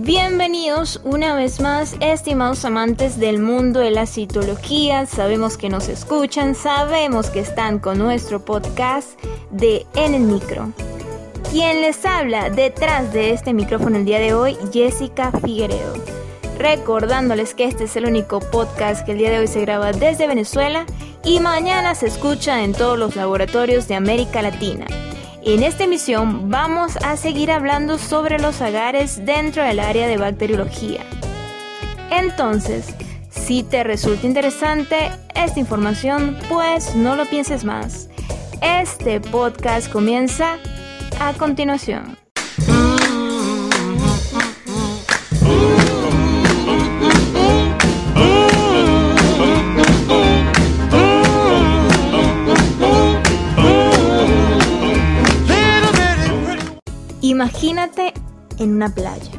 Bienvenidos una vez más, estimados amantes del mundo de la citología. Sabemos que nos escuchan, sabemos que están con nuestro podcast de En el Micro. Quien les habla detrás de este micrófono el día de hoy, Jessica Figueredo. Recordándoles que este es el único podcast que el día de hoy se graba desde Venezuela y mañana se escucha en todos los laboratorios de América Latina. En esta emisión vamos a seguir hablando sobre los agares dentro del área de bacteriología. Entonces, si te resulta interesante esta información, pues no lo pienses más. Este podcast comienza a continuación. Imagínate en una playa.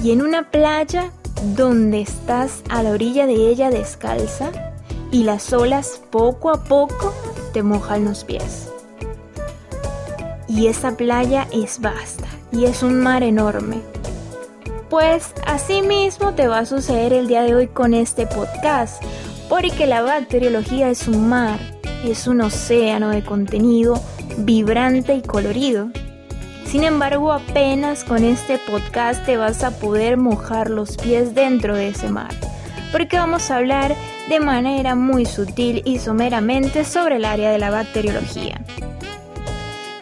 Y en una playa donde estás a la orilla de ella descalza y las olas poco a poco te mojan los pies. Y esa playa es vasta y es un mar enorme. Pues así mismo te va a suceder el día de hoy con este podcast, porque la bacteriología es un mar, es un océano de contenido vibrante y colorido sin embargo, apenas con este podcast te vas a poder mojar los pies dentro de ese mar, porque vamos a hablar de manera muy sutil y someramente sobre el área de la bacteriología.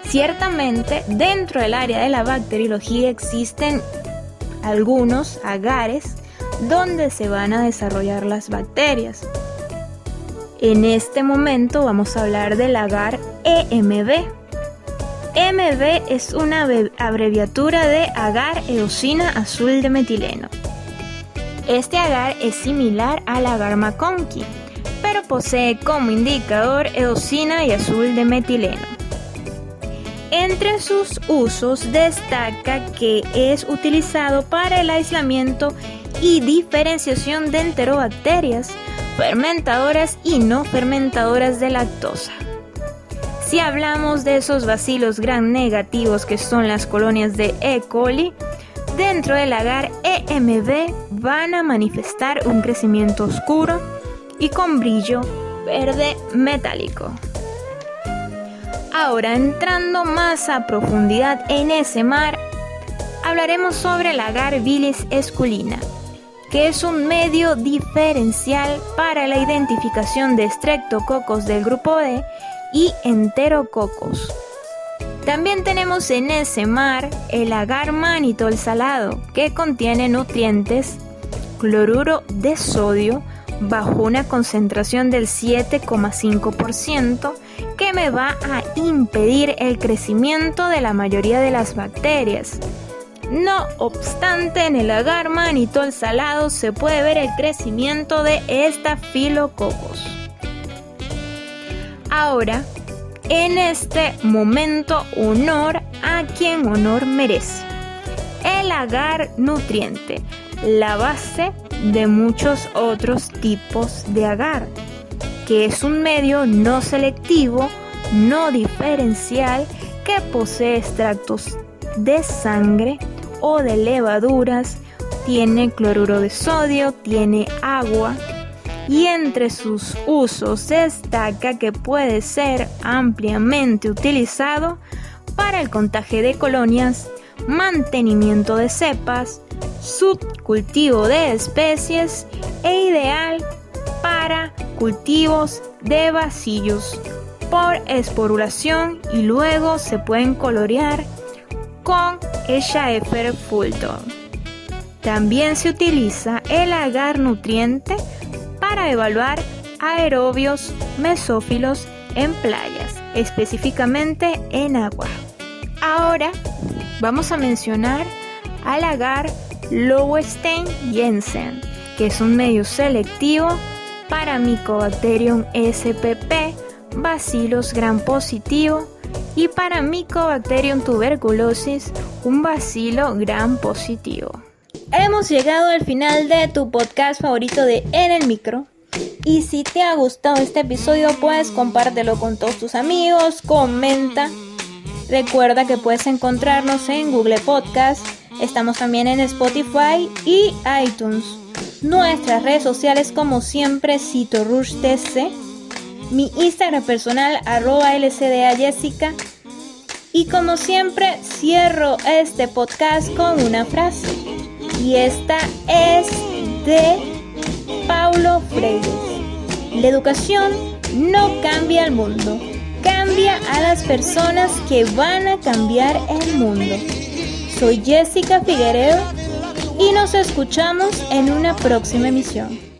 Ciertamente, dentro del área de la bacteriología existen algunos agares donde se van a desarrollar las bacterias. En este momento vamos a hablar del agar EMB MB es una abreviatura de agar eosina azul de metileno. Este agar es similar al agar McConkie, pero posee como indicador eosina y azul de metileno. Entre sus usos destaca que es utilizado para el aislamiento y diferenciación de enterobacterias, fermentadoras y no fermentadoras de lactosa. Si hablamos de esos bacilos gran negativos que son las colonias de E. coli, dentro del agar EMB van a manifestar un crecimiento oscuro y con brillo verde metálico. Ahora entrando más a profundidad en ese mar, hablaremos sobre el agar bilis esculina, que es un medio diferencial para la identificación de estreptococos del grupo D y enterococos. También tenemos en ese mar el agar manitol salado, que contiene nutrientes, cloruro de sodio, bajo una concentración del 7,5%, que me va a impedir el crecimiento de la mayoría de las bacterias. No obstante, en el agar manitol salado se puede ver el crecimiento de estafilococos. Ahora, en este momento, honor a quien honor merece. El agar nutriente, la base de muchos otros tipos de agar, que es un medio no selectivo, no diferencial, que posee extractos de sangre o de levaduras, tiene cloruro de sodio, tiene agua, y entre sus usos destaca que puede ser ampliamente utilizado para el contagio de colonias, mantenimiento de cepas, subcultivo de especies e ideal para cultivos de vasillos por esporulación y luego se pueden colorear con el Schaefer Fulton. También se utiliza el agar nutriente para evaluar aerobios mesófilos en playas, específicamente en agua. Ahora vamos a mencionar al agar Lowenstein Jensen, que es un medio selectivo para Mycobacterium spp, Bacillus gram positivo y para Mycobacterium tuberculosis, un bacilo gram positivo. Hemos llegado al final de tu podcast favorito de En el Micro. Y si te ha gustado este episodio, puedes compártelo con todos tus amigos, comenta. Recuerda que puedes encontrarnos en Google Podcast, Estamos también en Spotify y iTunes. Nuestras redes sociales como siempre, Cito TC. Mi Instagram personal arroba LCDA Jessica. Y como siempre, cierro este podcast con una frase. Y esta es de Paulo Freire. La educación no cambia el mundo, cambia a las personas que van a cambiar el mundo. Soy Jessica Figueredo y nos escuchamos en una próxima emisión.